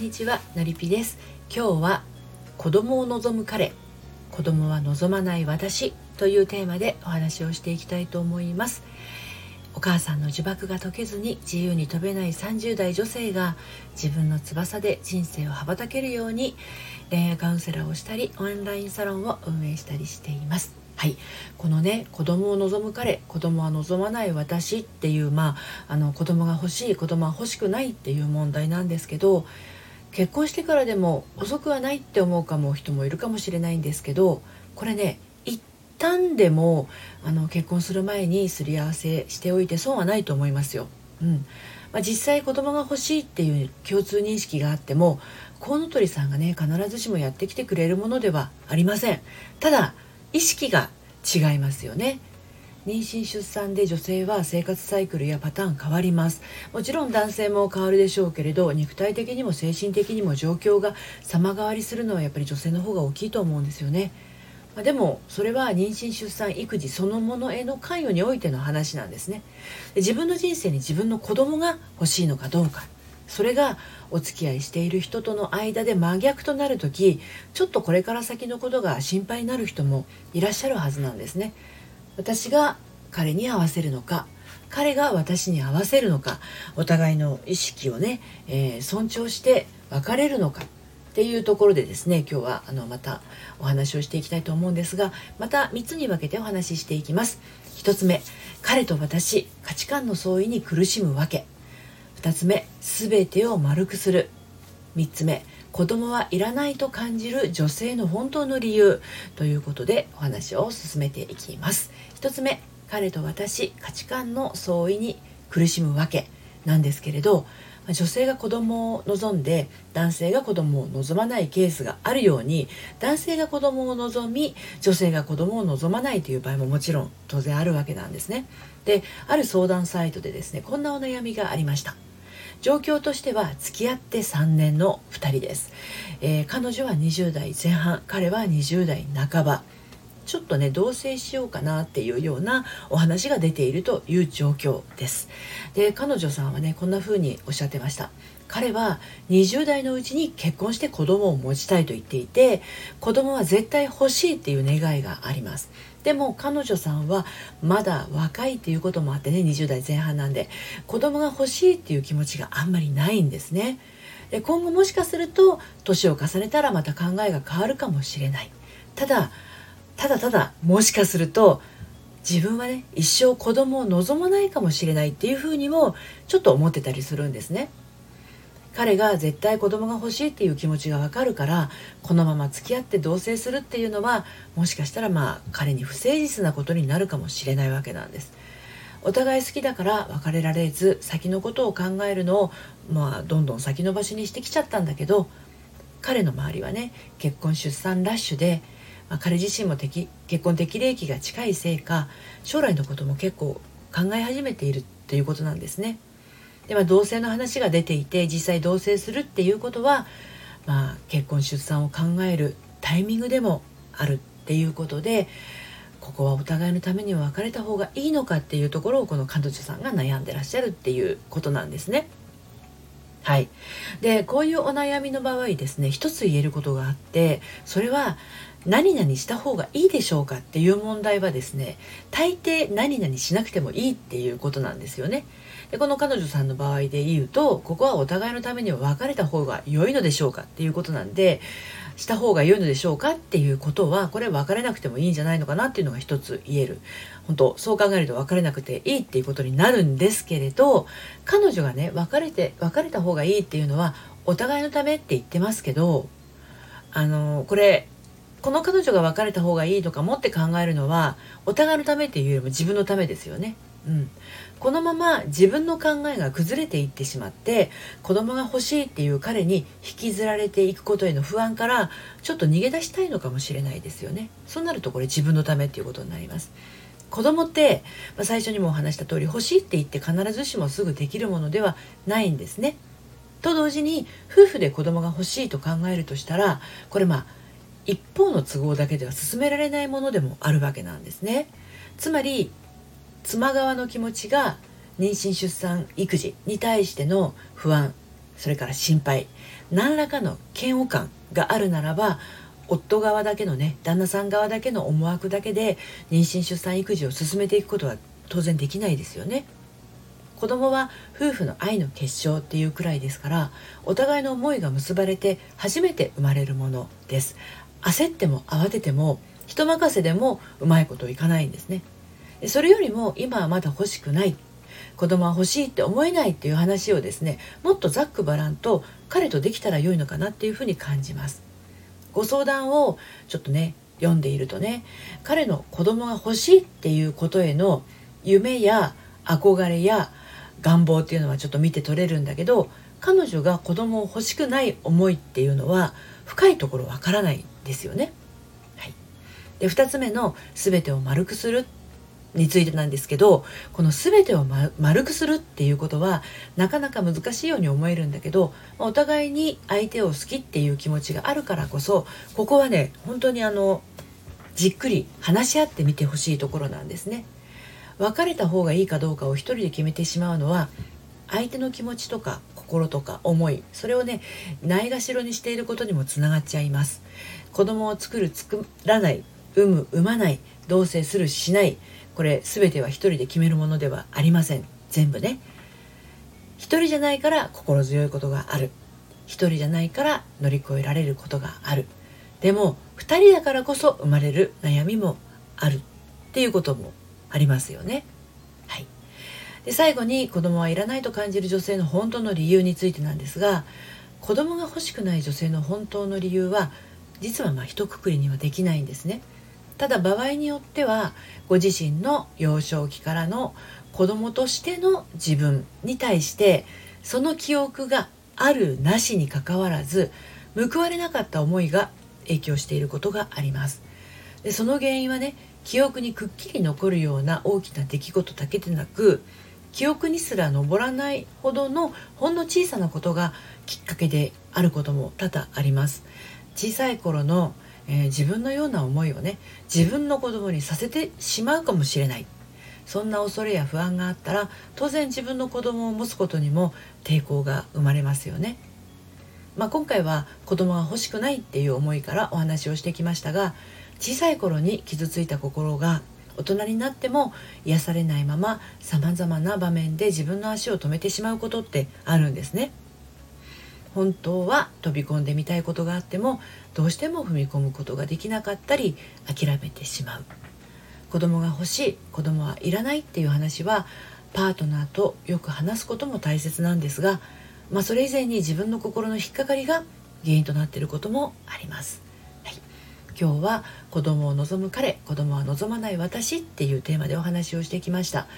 にちはのりぴです。今日は子供を望む彼。子供は望まない私というテーマでお話をしていきたいと思います。お母さんの呪縛が解けずに自由に飛べない30代女性が自分の翼で人生を羽ばたけるように恋愛カウンセラーをしたりオンラインサロンを運営したりしています。はい、このね子供を望む彼子供は望まない私っていうまああの子供が欲しい子供は欲しくないっていう問題なんですけど結婚してからでも遅くはないって思うかも人もいるかもしれないんですけどこれね一旦でもあの結婚する前にすり合わせしておいて損はないと思いますよ。うんまあ、実際子供が欲しいっていう共通認識があってもコウノトリさんがね必ずしもやってきてくれるものではありません。ただ意識が違いますよね妊娠出産で女性は生活サイクルやパターン変わります。もちろん男性も変わるでしょうけれど肉体的にも精神的にも状況が様変わりするのはやっぱり女性の方が大きいと思うんですよね。までもそれは妊娠出産育児そのものへの関与においての話なんですね。自分の人生に自分の子供が欲しいのかどうか。それがお付き合いしている人との間で真逆となる時ちょっとこれから先のことが心配になる人もいらっしゃるはずなんですね。私が彼に合わせるのか彼が私に合わせるのかお互いの意識をね、えー、尊重して別れるのかっていうところでですね今日はあのまたお話をしていきたいと思うんですがまた3つに分けてお話ししていきます。1つ目彼と私価値観の相違に苦しむわけ。2つ目全てを丸くする。3つ目子供はいらないと感じる女性の本当の理由ということでお話を進めていきます。1つ目彼と私価値観の相違に苦しむわけなんですけれど女性が子供を望んで男性が子供を望まないケースがあるように男性が子供を望み女性が子供を望まないという場合ももちろん当然あるわけなんですね。である相談サイトでですねこんなお悩みがありました。状況としては付き合って3年の2人です、えー、彼女は20代前半彼は20代半ば。ちょっとね同棲しようかなっていうようなお話が出ているという状況です。で彼女さんはねこんな風におっしゃってました。彼は20代のうちに結婚して子供を持ちたいと言っていて子供は絶対欲しいっていう願いがありますでも彼女さんはまだ若いっていうこともあってね20代前半なんで子供が欲しいっていう気持ちがあんまりないんですね。で今後もしかすると年を重ねたらまた考えが変わるかもしれない。ただただただもしかすると自分はね一生子供を望まないかもしれないっていうふうにもちょっと思ってたりするんですね。彼が絶対子供が欲しいっていう気持ちがわかるからこのまま付き合って同棲するっていうのはもしかしたらまあ彼に不誠実なことになるかもしれないわけなんですお互い好きだから別れられず先のことを考えるのをまあどんどん先延ばしにしてきちゃったんだけど彼の周りはね結婚出産ラッシュで、まあ、彼自身も結婚適齢期が近いせいか将来のことも結構考え始めているっていうことなんですね。で、まあ、同性の話が出ていて実際同棲するっていうことは、まあ、結婚出産を考えるタイミングでもあるっていうことでここはお互いのためには別れた方がいいのかっていうところをこの彼女さんが悩んでらっしゃるっていうことなんですね。はい、でこういうお悩みの場合ですね一つ言えることがあってそれは何々した方がいいでしょうかっていう問題はですね大抵何々しなくてもいいっていうことなんですよね。でこの彼女さんの場合で言うとここはお互いのためには別れた方が良いのでしょうかっていうことなんでした方が良いのでしょうかっていうことはこれ別れなくてもいいんじゃないのかなっていうのが一つ言える本当そう考えると別れなくていいっていうことになるんですけれど彼女がね別れて別れた方がいいっていうのはお互いのためって言ってますけどあのこれこの彼女が別れた方がいいとかもって考えるのはお互いのためっていうよりも自分のためですよね。うん、このまま自分の考えが崩れていってしまって子供が欲しいっていう彼に引きずられていくことへの不安からちょっと逃げ出したいのかもしれないですよね。そうなるとこれ自分のためっていうことになります。子供って、まあ、最初にもお話した通り欲しいって言って必ずしもすぐできるものではないんですね。と同時に夫婦で子供が欲しいと考えるとしたらこれまあ一方の都合だけでは進められないものでもあるわけなんですね。つまり妻側の気持ちが妊娠出産育児に対しての不安それから心配何らかの嫌悪感があるならば夫側だけのね旦那さん側だけの思惑だけで妊娠出産育児を進めていくことは当然できないですよね。子供は夫婦の愛の結晶っていうくらいですからお互いの思いが結ばれて初めて生まれるものです焦っても慌てても人任せでもうまいこといかないんですねそれよりも今はまだ欲しくない。子供は欲しいって思えないっていう話をですねもっとざっくばらんと彼とできたら良いのかなっていうふうに感じます。ご相談をちょっとね読んでいるとね彼の子供が欲しいっていうことへの夢や憧れや願望っていうのはちょっと見て取れるんだけど彼女が子供を欲しくない思いっていうのは深いところわからないですよね。はい、で2つ目の「全てを丸くする」についてなんですけどこの全てを、ま、丸くするっていうことはなかなか難しいように思えるんだけどお互いに相手を好きっていう気持ちがあるからこそここはね本当にあのじっくり話し合ってみてほしいところなんですね。別れた方がいいかどうかを一人で決めてしまうのは相手の気持ちとか心とか思いそれをねないがしろにしていることにもつながっちゃいます子供を作る作らない産む産まない同棲するしない。これ全ては一人で決めるものではありません。全部ね。一人じゃないから心強いことがある。一人じゃないから乗り越えられることがある。でも二人だからこそ生まれる悩みもある。っていうこともありますよね。はい、で最後に子供はいらないと感じる女性の本当の理由についてなんですが子供が欲しくない女性の本当の理由は実はまあ一括りにはできないんですね。ただ場合によってはご自身の幼少期からの子供としての自分に対してその記憶があるなしにかかわらず報われなかった思いが影響していることがありますでその原因はね記憶にくっきり残るような大きな出来事だけでなく記憶にすら上らないほどのほんの小さなことがきっかけであることも多々あります小さい頃のえー、自分のような思いをね自分の子供にさせてしまうかもしれないそんな恐れや不安があったら当然自分の子供を持つことにも抵抗が生まれますよね。まあ、今回は子供が欲しくないっていう思いからお話をしてきましたが小さい頃に傷ついた心が大人になっても癒されないままさまざまな場面で自分の足を止めてしまうことってあるんですね。本当は飛び込んでみたいことがあってもどうしても踏み込むことができなかったり諦めてしまう。子供が欲しい子供はいらないっていう話はパートナーとよく話すことも大切なんですが、まあ、それ以前に自分の心の引っかかりが原因となっていることもあります。はい、今日は子供を望む彼子供は望まない私っていうテーマでお話をしてきました。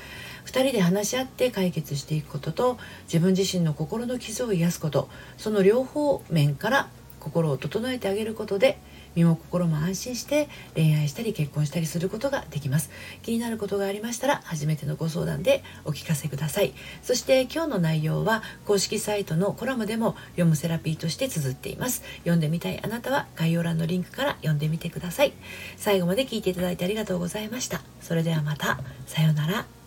2人で話し合って解決していくことと自分自身の心の傷を癒すことその両方面から心を整えてあげることで身も心も安心して恋愛したり結婚したりすることができます。気になることがありましたら初めてのご相談でお聞かせください。そして今日の内容は公式サイトのコラムでも読むセラピーとして綴っています。読んでみたいあなたは概要欄のリンクから読んでみてください。最後まで聞いていただいてありがとうございました。それではまた。さようなら。